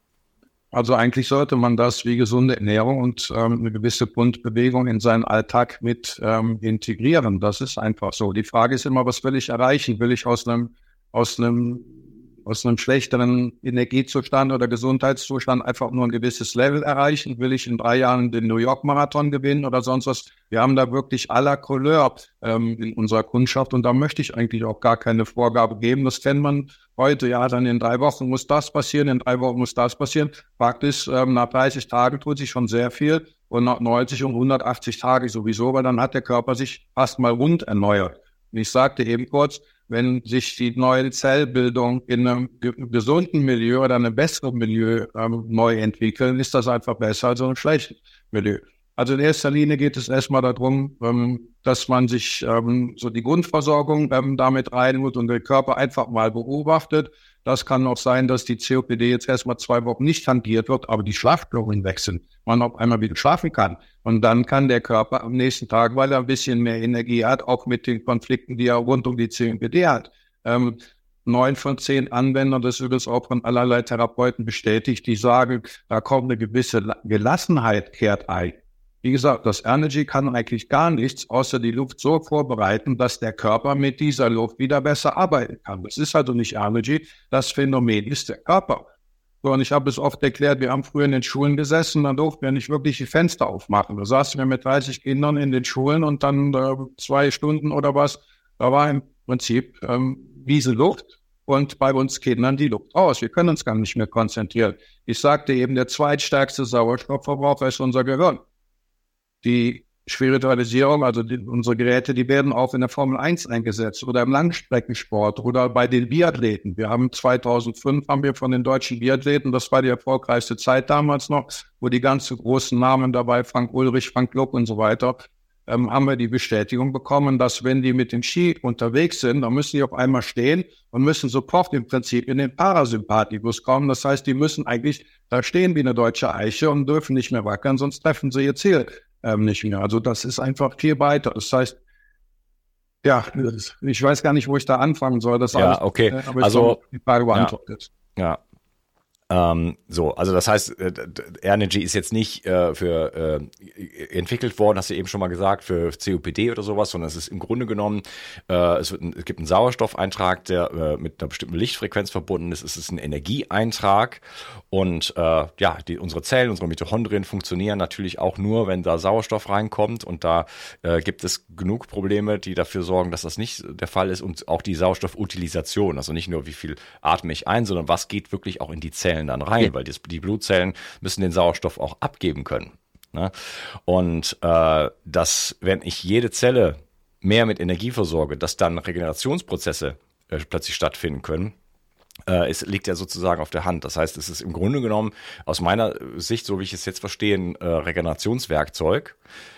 Speaker 4: Also eigentlich sollte man das wie gesunde Ernährung und ähm, eine gewisse Grundbewegung in seinen Alltag mit ähm, integrieren. Das ist einfach so. Die Frage ist immer, was will ich erreichen? Will ich aus einem, aus einem aus einem schlechteren Energiezustand oder Gesundheitszustand einfach nur ein gewisses Level erreichen? Will ich in drei Jahren den New York Marathon gewinnen oder sonst was? Wir haben da wirklich aller Couleur ähm, in unserer Kundschaft und da möchte ich eigentlich auch gar keine Vorgabe geben. Das kennt man heute. Ja, dann in drei Wochen muss das passieren, in drei Wochen muss das passieren. Fakt ist, ähm, nach 30 Tagen tut sich schon sehr viel und nach 90 und 180 Tagen sowieso, weil dann hat der Körper sich fast mal rund erneuert. Ich sagte eben kurz, wenn sich die neue Zellbildung in einem gesunden Milieu oder einem besseren Milieu ähm, neu entwickeln, ist das einfach besser als in einem schlechten Milieu. Also in erster Linie geht es erstmal darum, ähm, dass man sich ähm, so die Grundversorgung ähm, damit reinholt und den Körper einfach mal beobachtet. Das kann auch sein, dass die COPD jetzt erstmal zwei Wochen nicht tangiert wird, aber die Schlafstörungen sind. Man auf einmal wieder schlafen kann. Und dann kann der Körper am nächsten Tag, weil er ein bisschen mehr Energie hat, auch mit den Konflikten, die er rund um die COPD hat, ähm, neun von zehn Anwendern, das übrigens auch von allerlei Therapeuten bestätigt, die sagen, da kommt eine gewisse Gelassenheit kehrt ein. Wie gesagt, das Energy kann eigentlich gar nichts, außer die Luft so vorbereiten, dass der Körper mit dieser Luft wieder besser arbeiten kann. Das ist also nicht Energy, das Phänomen ist der Körper. So, und ich habe es oft erklärt, wir haben früher in den Schulen gesessen, dann durften wir nicht wirklich die Fenster aufmachen. Da saßen wir mit 30 Kindern in den Schulen und dann äh, zwei Stunden oder was, da war im Prinzip ähm, diese Luft und bei uns Kindern die Luft aus. Wir können uns gar nicht mehr konzentrieren. Ich sagte eben, der zweitstärkste Sauerstoffverbraucher ist unser Gehirn die Spiritualisierung, also die, unsere Geräte, die werden auch in der Formel 1 eingesetzt oder im Langstreckensport oder bei den Biathleten. Wir haben 2005 haben wir von den deutschen Biathleten, das war die erfolgreichste Zeit damals noch, wo die ganzen großen Namen dabei, Frank Ulrich, Frank Luck und so weiter, ähm, haben wir die Bestätigung bekommen, dass wenn die mit dem Ski unterwegs sind, dann müssen die auf einmal stehen und müssen sofort im Prinzip in den Parasympathikus kommen. Das heißt, die müssen eigentlich da stehen wie eine deutsche Eiche und dürfen nicht mehr wackeln, sonst treffen sie ihr Ziel ähm, nicht mehr. Also das ist einfach viel weiter. Das heißt, ja, ich weiß gar nicht, wo ich da anfangen soll. Das
Speaker 3: ja, alles, okay. Äh,
Speaker 4: aber
Speaker 3: also
Speaker 4: die Frage beantwortet.
Speaker 3: Ja, ja. Ähm, so, also das heißt, äh, Energy ist jetzt nicht äh, für äh, entwickelt worden, hast du eben schon mal gesagt, für COPD oder sowas, sondern es ist im Grunde genommen, äh, es, ein, es gibt einen Sauerstoffeintrag, der äh, mit einer bestimmten Lichtfrequenz verbunden ist. Es ist ein Energieeintrag und äh, ja, die, unsere Zellen, unsere Mitochondrien funktionieren natürlich auch nur, wenn da Sauerstoff reinkommt und da gibt es genug Probleme, die dafür sorgen, dass das nicht der Fall ist und auch die Sauerstoffutilisation, also nicht nur wie viel atme ich ein, sondern was geht wirklich auch in die Zellen Zellen dann rein, ja. weil die, die, Blutzellen müssen den Sauerstoff auch abgeben können. Ne? Und äh, dass, wenn ich jede Zelle mehr mit Energie versorge, dass dann Regenerationsprozesse äh, plötzlich stattfinden können, äh, es liegt ja sozusagen auf der Hand. Das heißt, es ist im Grunde genommen aus meiner Sicht, so wie ich es jetzt verstehe, ein äh, Regenerationswerkzeug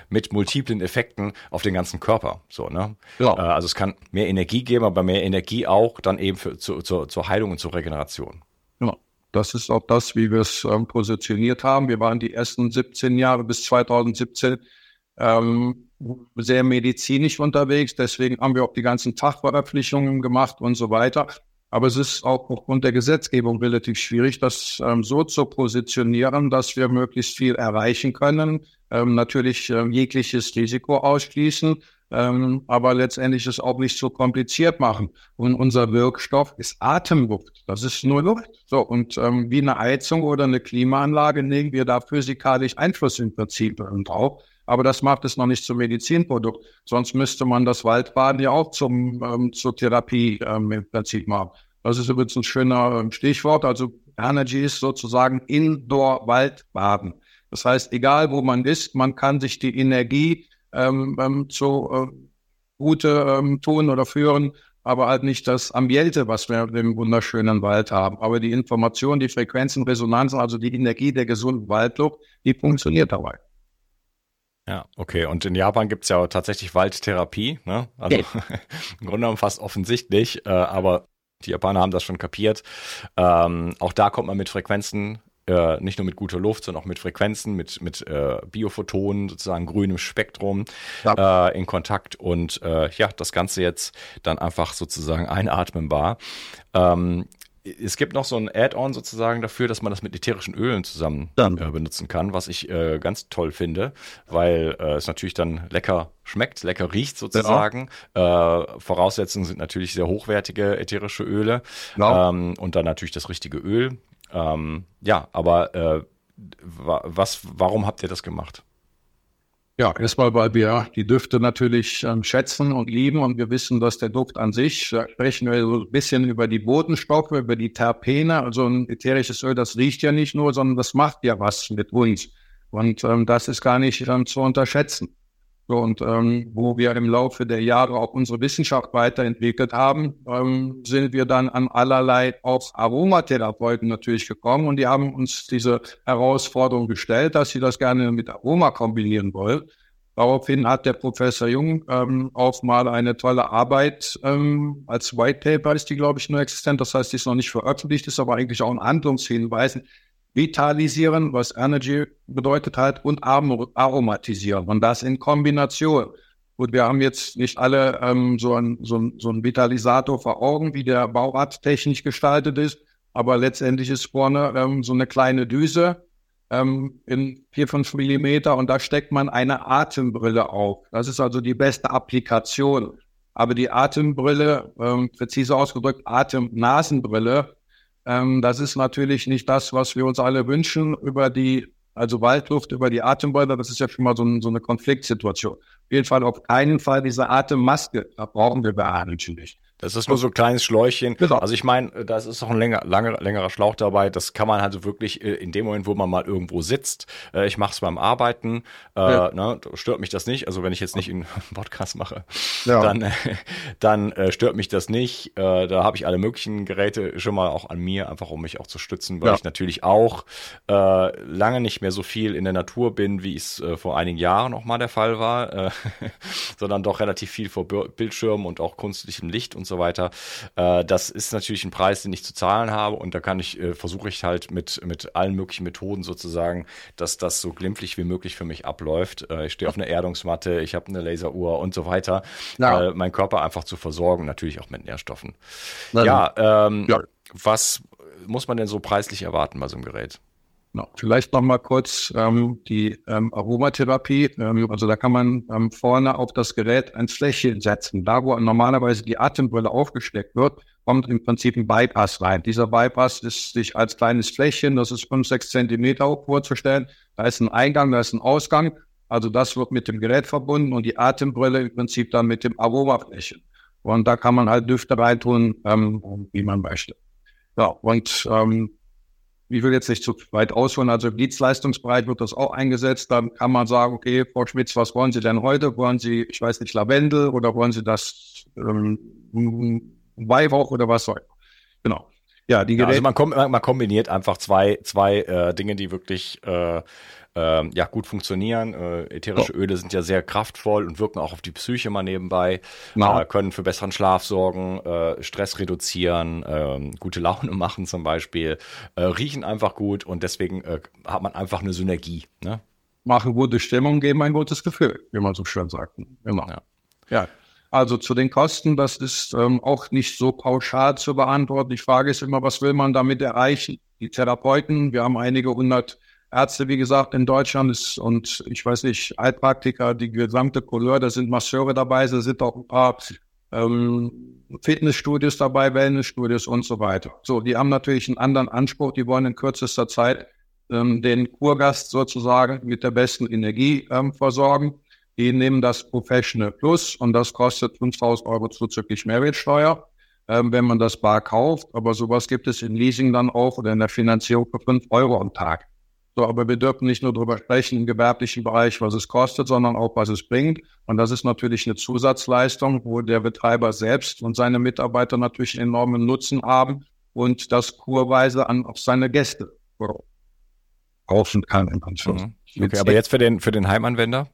Speaker 3: mit multiplen Effekten auf den ganzen Körper. So, ne? Ja. Äh, also es kann mehr Energie geben, aber mehr Energie auch dann eben für, zu, zu, zur Heilung und zur Regeneration.
Speaker 4: Genau. Das ist auch das, wie wir es ähm, positioniert haben. Wir waren die ersten 17 Jahre bis 2017 ähm, sehr medizinisch unterwegs. Deswegen haben wir auch die ganzen Fachverpflichtungen gemacht und so weiter. Aber es ist auch aufgrund der Gesetzgebung relativ schwierig, das ähm, so zu positionieren, dass wir möglichst viel erreichen können. Ähm, natürlich ähm, jegliches Risiko ausschließen, ähm, aber letztendlich es auch nicht so kompliziert machen. Und unser Wirkstoff ist Atemluft. Das ist nur Luft. So, und ähm, wie eine Heizung oder eine Klimaanlage nehmen wir da physikalisch Einfluss im Prinzip drauf. Aber das macht es noch nicht zum Medizinprodukt. Sonst müsste man das Waldbaden ja auch zum, ähm, zur Therapie ähm, im Prinzip machen. Das ist übrigens ein schöner ähm, Stichwort. Also Energy ist sozusagen Indoor-Waldbaden. Das heißt, egal wo man ist, man kann sich die Energie ähm, ähm, zu äh, Gute ähm, tun oder führen, aber halt nicht das Ambiente, was wir im wunderschönen Wald haben. Aber die Information, die Frequenzen, Resonanzen, also die Energie der gesunden Waldluft, die funktioniert dabei.
Speaker 3: Ja, okay. Und in Japan gibt es ja tatsächlich Waldtherapie. Ne? Also ja. *laughs* im Grunde genommen fast offensichtlich, äh, aber die Japaner haben das schon kapiert. Ähm, auch da kommt man mit Frequenzen äh, nicht nur mit guter Luft, sondern auch mit Frequenzen, mit, mit äh, Biophotonen, sozusagen grünem Spektrum ja. äh, in Kontakt und äh, ja, das Ganze jetzt dann einfach sozusagen einatmenbar. Ähm, es gibt noch so ein Add-on sozusagen dafür, dass man das mit ätherischen Ölen zusammen äh, benutzen kann, was ich ganz toll finde, weil es natürlich dann lecker schmeckt, lecker riecht sozusagen. Ja. Äh, Voraussetzungen sind natürlich sehr hochwertige ätherische Öle ja. ähm, und dann natürlich das richtige Öl. Ähm, ja, aber äh, was, warum habt ihr das gemacht?
Speaker 4: Ja, erstmal, weil wir die Düfte natürlich ähm, schätzen und lieben und wir wissen, dass der Duft an sich, da sprechen wir so ein bisschen über die Bodenstoffe, über die Terpene, also ein ätherisches Öl, das riecht ja nicht nur, sondern das macht ja was mit uns. Und ähm, das ist gar nicht ähm, zu unterschätzen. So, und ähm, wo wir im Laufe der Jahre auch unsere Wissenschaft weiterentwickelt haben, ähm, sind wir dann an allerlei auch Aromatherapeuten natürlich gekommen und die haben uns diese Herausforderung gestellt, dass sie das gerne mit Aroma kombinieren wollen. Daraufhin hat der Professor Jung ähm, auch mal eine tolle Arbeit ähm, als White Paper ist die, glaube ich, nur existent. Das heißt, die ist noch nicht veröffentlicht, ist aber eigentlich auch ein Handlungshinweis, vitalisieren, was Energy bedeutet hat, und aromatisieren. Und das in Kombination. Gut, wir haben jetzt nicht alle ähm, so, ein, so, ein, so ein Vitalisator vor Augen, wie der Bauart technisch gestaltet ist, aber letztendlich ist vorne ähm, so eine kleine Düse ähm, in vier fünf Millimeter und da steckt man eine Atembrille auf. Das ist also die beste Applikation. Aber die Atembrille, ähm, präzise ausgedrückt, Atem-Nasenbrille, ähm, das ist natürlich nicht das, was wir uns alle wünschen über die, also Waldluft, über die Atembäume. Das ist ja schon mal so, ein, so eine Konfliktsituation. Auf jeden Fall auf keinen Fall diese Atemmaske. Da brauchen wir behandeln nicht.
Speaker 3: Das ist nur so ein kleines Schläuchchen. Genau. Also ich meine, das ist auch ein länger, langer, längerer Schlauch dabei. Das kann man halt wirklich äh, in dem Moment, wo man mal irgendwo sitzt. Äh, ich mache es beim Arbeiten. Äh, ja. ne, stört mich das nicht. Also wenn ich jetzt nicht *laughs* einen Podcast mache, ja. dann, dann äh, stört mich das nicht. Äh, da habe ich alle möglichen Geräte schon mal auch an mir, einfach um mich auch zu stützen, weil ja. ich natürlich auch äh, lange nicht mehr so viel in der Natur bin, wie es äh, vor einigen Jahren noch mal der Fall war, äh, *laughs* sondern doch relativ viel vor Bildschirmen und auch künstlichem Licht und so so weiter. Äh, das ist natürlich ein Preis, den ich zu zahlen habe und da kann ich, äh, versuche ich halt mit, mit allen möglichen Methoden sozusagen, dass das so glimpflich wie möglich für mich abläuft. Äh, ich stehe auf einer Erdungsmatte, ich habe eine Laseruhr und so weiter, ja. äh, meinen Körper einfach zu versorgen, natürlich auch mit Nährstoffen. Nein, ja, ähm, ja, was muss man denn so preislich erwarten bei so einem Gerät?
Speaker 4: No, vielleicht noch mal kurz ähm, die ähm, Aromatherapie. Ähm, also da kann man ähm, vorne auf das Gerät ein Fläschchen setzen. Da, wo normalerweise die Atembrille aufgesteckt wird, kommt im Prinzip ein Bypass rein. Dieser Bypass ist sich als kleines Fläschchen, das ist fünf, sechs Zentimeter hoch vorzustellen. Da ist ein Eingang, da ist ein Ausgang. Also das wird mit dem Gerät verbunden und die Atembrille im Prinzip dann mit dem Aromafläschchen. Und da kann man halt Düfte reintun, ähm, wie man möchte. Ja, und ähm, ich will jetzt nicht zu weit ausholen, also im Dienstleistungsbereich wird das auch eingesetzt. Dann kann man sagen, okay, Frau Schmitz, was wollen Sie denn heute? Wollen Sie, ich weiß nicht, Lavendel oder wollen Sie das ähm, Weihrauch oder was soll? Genau.
Speaker 3: Ja, die Geräte. Ja, also man, man, kombiniert einfach zwei, zwei äh, Dinge, die wirklich äh, äh, ja, gut funktionieren. Äh, ätherische oh. Öle sind ja sehr kraftvoll und wirken auch auf die Psyche mal nebenbei, no. äh, können für besseren Schlaf sorgen, äh, Stress reduzieren, äh, gute Laune *laughs* machen zum Beispiel, äh, riechen einfach gut und deswegen äh, hat man einfach eine Synergie. Ne?
Speaker 4: Machen gute Stimmung, geben ein gutes Gefühl, wie man so schön sagt. Genau. Ja. ja. Also zu den Kosten, das ist ähm, auch nicht so pauschal zu beantworten. Die Frage ist immer, was will man damit erreichen? Die Therapeuten, wir haben einige hundert Ärzte, wie gesagt, in Deutschland ist, und ich weiß nicht, Heilpraktiker, die gesamte Couleur, da sind Masseure dabei, da sind auch ein paar ähm, Fitnessstudios dabei, Wellnessstudios und so weiter. So, die haben natürlich einen anderen Anspruch, die wollen in kürzester Zeit ähm, den Kurgast sozusagen mit der besten Energie ähm, versorgen. Die nehmen das Professional Plus und das kostet 5000 Euro zuzüglich Mehrwertsteuer, ähm, wenn man das bar kauft. Aber sowas gibt es in Leasing dann auch oder in der Finanzierung für 5 Euro am Tag. So, aber wir dürfen nicht nur darüber sprechen im gewerblichen Bereich, was es kostet, sondern auch, was es bringt. Und das ist natürlich eine Zusatzleistung, wo der Betreiber selbst und seine Mitarbeiter natürlich enormen Nutzen haben und das kurweise an auf seine Gäste kaufen kann. In
Speaker 3: mhm. Okay, aber jetzt für den, für den Heimanwender?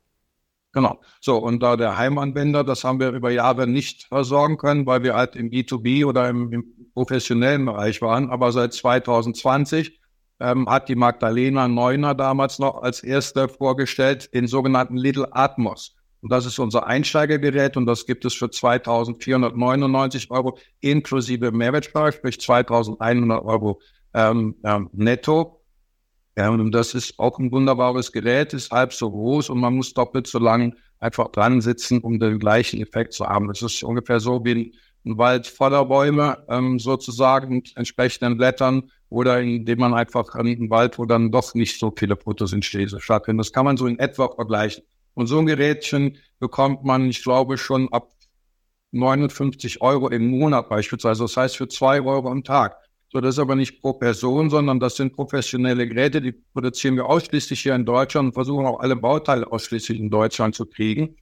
Speaker 4: Genau. So, und da der Heimanwender, das haben wir über Jahre nicht versorgen können, weil wir halt im B2B oder im, im professionellen Bereich waren. Aber seit 2020 ähm, hat die Magdalena Neuner damals noch als erste vorgestellt, den sogenannten Little Atmos. Und das ist unser Einsteigergerät und das gibt es für 2.499 Euro inklusive Mehrwertsteuer, sprich 2.100 Euro ähm, ähm, netto. Und das ist auch ein wunderbares Gerät, ist halb so groß und man muss doppelt so lang einfach dran sitzen, um den gleichen Effekt zu haben. Das ist ungefähr so wie ein Wald voller Bäume ähm, sozusagen mit entsprechenden Blättern oder indem man einfach einen Wald, wo dann doch nicht so viele Photosynthese stattfindet. Das kann man so in etwa vergleichen. Und so ein Gerätchen bekommt man, ich glaube, schon ab 59 Euro im Monat beispielsweise. Das heißt für zwei Euro am Tag. So, das ist aber nicht pro Person, sondern das sind professionelle Geräte, die produzieren wir ausschließlich hier in Deutschland und versuchen auch alle Bauteile ausschließlich in Deutschland zu kriegen.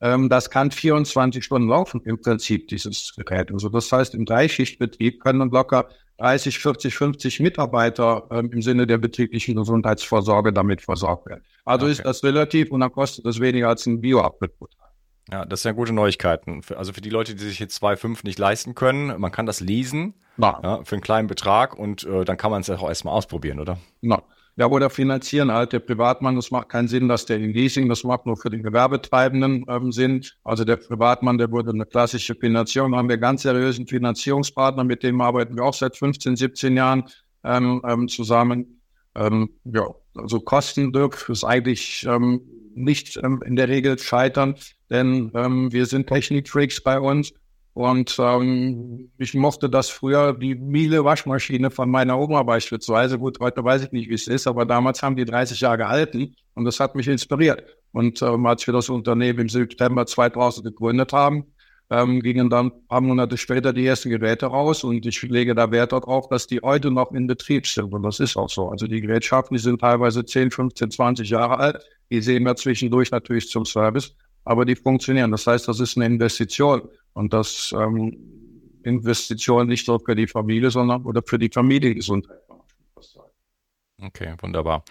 Speaker 4: Ähm, das kann 24 Stunden laufen im Prinzip, dieses Gerät. Also das heißt, im Dreischichtbetrieb können locker 30, 40, 50 Mitarbeiter ähm, im Sinne der betrieblichen Gesundheitsvorsorge damit versorgt werden. Also okay. ist das relativ und dann kostet das weniger als ein Tag.
Speaker 3: Ja, das sind ja gute Neuigkeiten. Also für die Leute, die sich jetzt 2,5 nicht leisten können, man kann das leasen ja, für einen kleinen Betrag und äh, dann kann man es ja auch erstmal ausprobieren, oder?
Speaker 4: Na. Ja, oder finanzieren halt der Privatmann. Das macht keinen Sinn, dass der in Leasing, das macht nur für den Gewerbetreibenden ähm, Sinn. Also der Privatmann, der würde eine klassische Finanzierung, da haben wir ganz seriösen Finanzierungspartner, mit dem arbeiten wir auch seit 15, 17 Jahren ähm, ähm, zusammen. Ähm, ja, also Kosten Dirk, ist eigentlich ähm, nicht ähm, in der Regel scheitern, denn ähm, wir sind Technikfreaks bei uns und ähm, ich mochte das früher, die Miele Waschmaschine von meiner Oma beispielsweise. Gut, heute weiß ich nicht, wie es ist, aber damals haben die 30 Jahre gehalten und das hat mich inspiriert. Und ähm, als wir das Unternehmen im September 2000 gegründet haben, ähm, gingen dann ein paar Monate später die ersten Geräte raus und ich lege da Wert darauf, dass die heute noch in Betrieb sind und das ist auch so. Also die Gerätschaften, die sind teilweise 10, 15, 20 Jahre alt. Die sehen wir zwischendurch natürlich zum Service aber die funktionieren. Das heißt, das ist eine Investition und das ähm, Investition nicht nur für die Familie, sondern oder für die Familiengesundheit.
Speaker 3: Okay, wunderbar.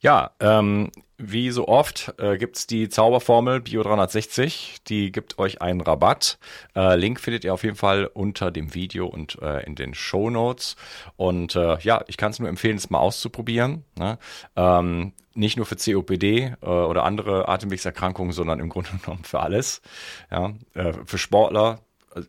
Speaker 3: Ja, ähm, wie so oft äh, gibt die Zauberformel Bio360, die gibt euch einen Rabatt. Äh, Link findet ihr auf jeden Fall unter dem Video und äh, in den Show Notes. Und äh, ja, ich kann es nur empfehlen, es mal auszuprobieren. Ne? Ähm, nicht nur für COPD äh, oder andere Atemwegserkrankungen, sondern im Grunde *laughs* genommen für alles. Ja? Äh, für Sportler, also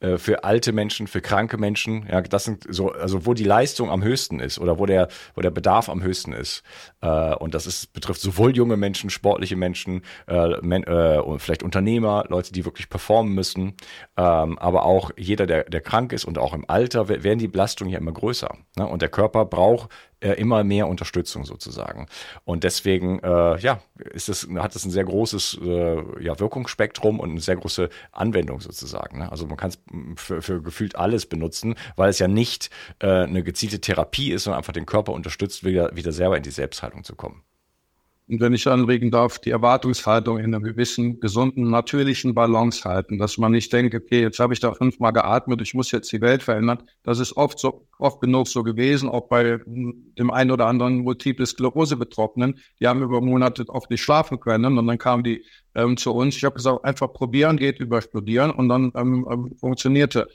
Speaker 3: äh, für alte Menschen, für kranke Menschen. Ja, das sind so, also wo die Leistung am höchsten ist oder wo der, wo der Bedarf am höchsten ist. Äh, und das ist, betrifft sowohl junge Menschen, sportliche Menschen, äh, men, äh, vielleicht Unternehmer, Leute, die wirklich performen müssen, ähm, aber auch jeder, der, der krank ist und auch im Alter werden die Belastungen ja immer größer. Ne? Und der Körper braucht äh, immer mehr Unterstützung sozusagen. Und deswegen, äh, ja, ist es, hat es ein sehr großes äh, ja, Wirkungsspektrum und eine sehr große Anwendung sozusagen. Ne? Also man kann es für, für gefühlt alles benutzen, weil es ja nicht äh, eine gezielte Therapie ist, sondern einfach den Körper unterstützt, wieder, wieder selber in die Selbstheilung zu kommen.
Speaker 4: Und wenn ich anregen darf, die Erwartungshaltung in einer gewissen, gesunden, natürlichen Balance halten, dass man nicht denkt, okay, jetzt habe ich da fünfmal geatmet, ich muss jetzt die Welt verändern. Das ist oft so, oft genug so gewesen, auch bei dem einen oder anderen Multiple Sklerose Betroffenen. Die haben über Monate oft nicht schlafen können und dann kamen die ähm, zu uns. Ich habe gesagt, einfach probieren geht über Studieren und dann ähm, ähm, funktionierte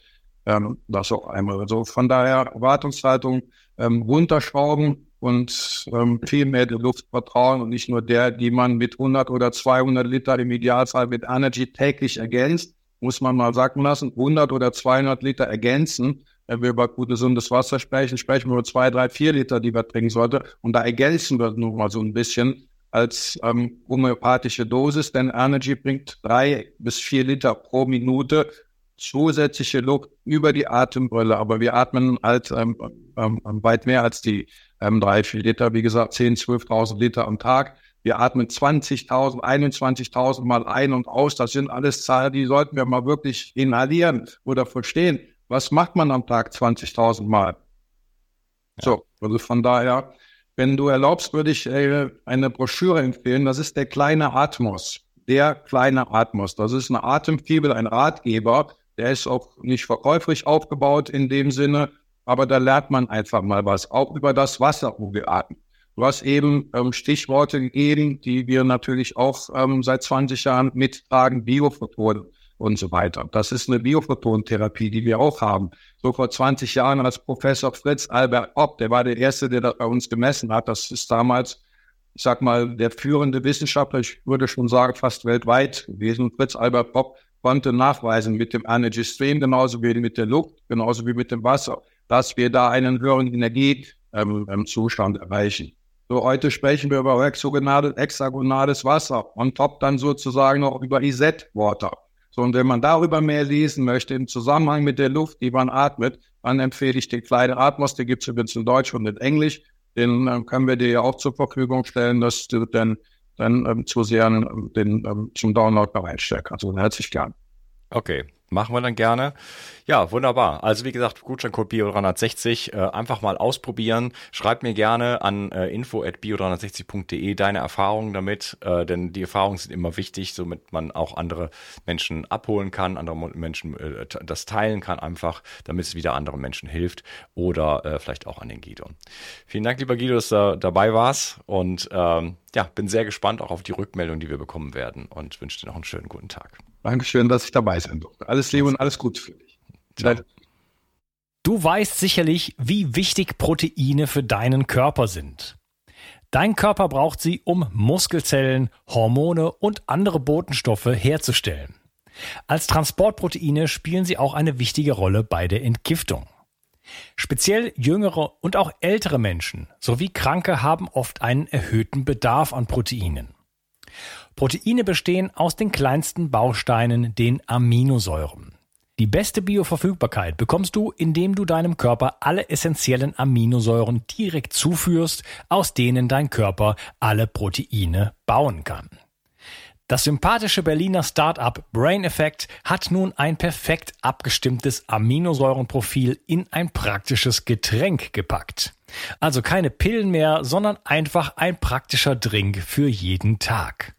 Speaker 4: ähm, das auch einmal. Also von daher Erwartungshaltung ähm, runterschrauben, und ähm, viel mehr der Luft vertrauen und nicht nur der, die man mit 100 oder 200 Liter im Idealfall mit Energy täglich ergänzt, muss man mal sagen lassen, 100 oder 200 Liter ergänzen. Wenn wir über gutes, gesundes Wasser sprechen, sprechen wir über zwei, drei, vier Liter, die wir trinken sollten. Und da ergänzen wir nur mal so ein bisschen als ähm, homöopathische Dosis, denn Energy bringt drei bis vier Liter pro Minute zusätzliche Luft über die Atembrille. Aber wir atmen halt ähm, ähm, weit mehr als die ähm, drei, vier Liter, wie gesagt, 10, 12.000 Liter am Tag. Wir atmen 20.000, 21.000 Mal ein und aus. Das sind alles Zahlen, die sollten wir mal wirklich inhalieren oder verstehen. Was macht man am Tag 20.000 Mal? Ja. So, also von daher, wenn du erlaubst, würde ich äh, eine Broschüre empfehlen. Das ist der kleine Atmos. Der kleine Atmos. Das ist eine Atemfibel, ein Ratgeber. Der ist auch nicht verkäuflich aufgebaut in dem Sinne, aber da lernt man einfach mal was, auch über das Wasser, wo wir atmen. Du hast eben ähm, Stichworte gegeben, die wir natürlich auch ähm, seit 20 Jahren mittragen, Biophotonen und so weiter. Das ist eine Biophotontherapie, die wir auch haben. So vor 20 Jahren als Professor Fritz Albert Opp, der war der Erste, der das bei uns gemessen hat. Das ist damals ich sag mal, der führende Wissenschaftler, ich würde schon sagen, fast weltweit gewesen. Fritz Albert Bock konnte nachweisen mit dem Energy Stream, genauso wie mit der Luft, genauso wie mit dem Wasser, dass wir da einen höheren Energiezustand ähm, erreichen. So, heute sprechen wir über hexagonales Wasser und top dann sozusagen noch über IZ-Water. So, und wenn man darüber mehr lesen möchte, im Zusammenhang mit der Luft, die man atmet, dann empfehle ich den kleinen Atmos, den gibt es übrigens in Deutsch und in Englisch. Den ähm, können wir dir ja auch zur Verfügung stellen, dass du dann, dann ähm, zu sehr ähm, den, ähm, zum Download bereitstellst. Also herzlich gern.
Speaker 3: Okay, Machen wir dann gerne. Ja, wunderbar. Also wie gesagt, Gutscheincode Bio360 äh, einfach mal ausprobieren. Schreib mir gerne an äh, info@bio360.de deine Erfahrungen damit, äh, denn die Erfahrungen sind immer wichtig, somit man auch andere Menschen abholen kann, andere Menschen äh, das teilen kann einfach, damit es wieder anderen Menschen hilft oder äh, vielleicht auch an den Guido. Vielen Dank, lieber Guido, dass du dabei warst und ähm, ja, bin sehr gespannt auch auf die Rückmeldung, die wir bekommen werden und wünsche dir noch einen schönen guten Tag.
Speaker 4: Dankeschön, dass ich dabei sein durfte. Alles Liebe und alles Gute für dich. Ciao.
Speaker 1: Du weißt sicherlich, wie wichtig Proteine für deinen Körper sind. Dein Körper braucht sie, um Muskelzellen, Hormone und andere Botenstoffe herzustellen. Als Transportproteine spielen sie auch eine wichtige Rolle bei der Entgiftung. Speziell jüngere und auch ältere Menschen sowie Kranke haben oft einen erhöhten Bedarf an Proteinen. Proteine bestehen aus den kleinsten Bausteinen, den Aminosäuren. Die beste Bioverfügbarkeit bekommst du, indem du deinem Körper alle essentiellen Aminosäuren direkt zuführst, aus denen dein Körper alle Proteine bauen kann. Das sympathische Berliner Startup Brain Effect hat nun ein perfekt abgestimmtes Aminosäurenprofil in ein praktisches Getränk gepackt. Also keine Pillen mehr, sondern einfach ein praktischer Drink für jeden Tag.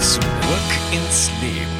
Speaker 2: Zurück ins Leben.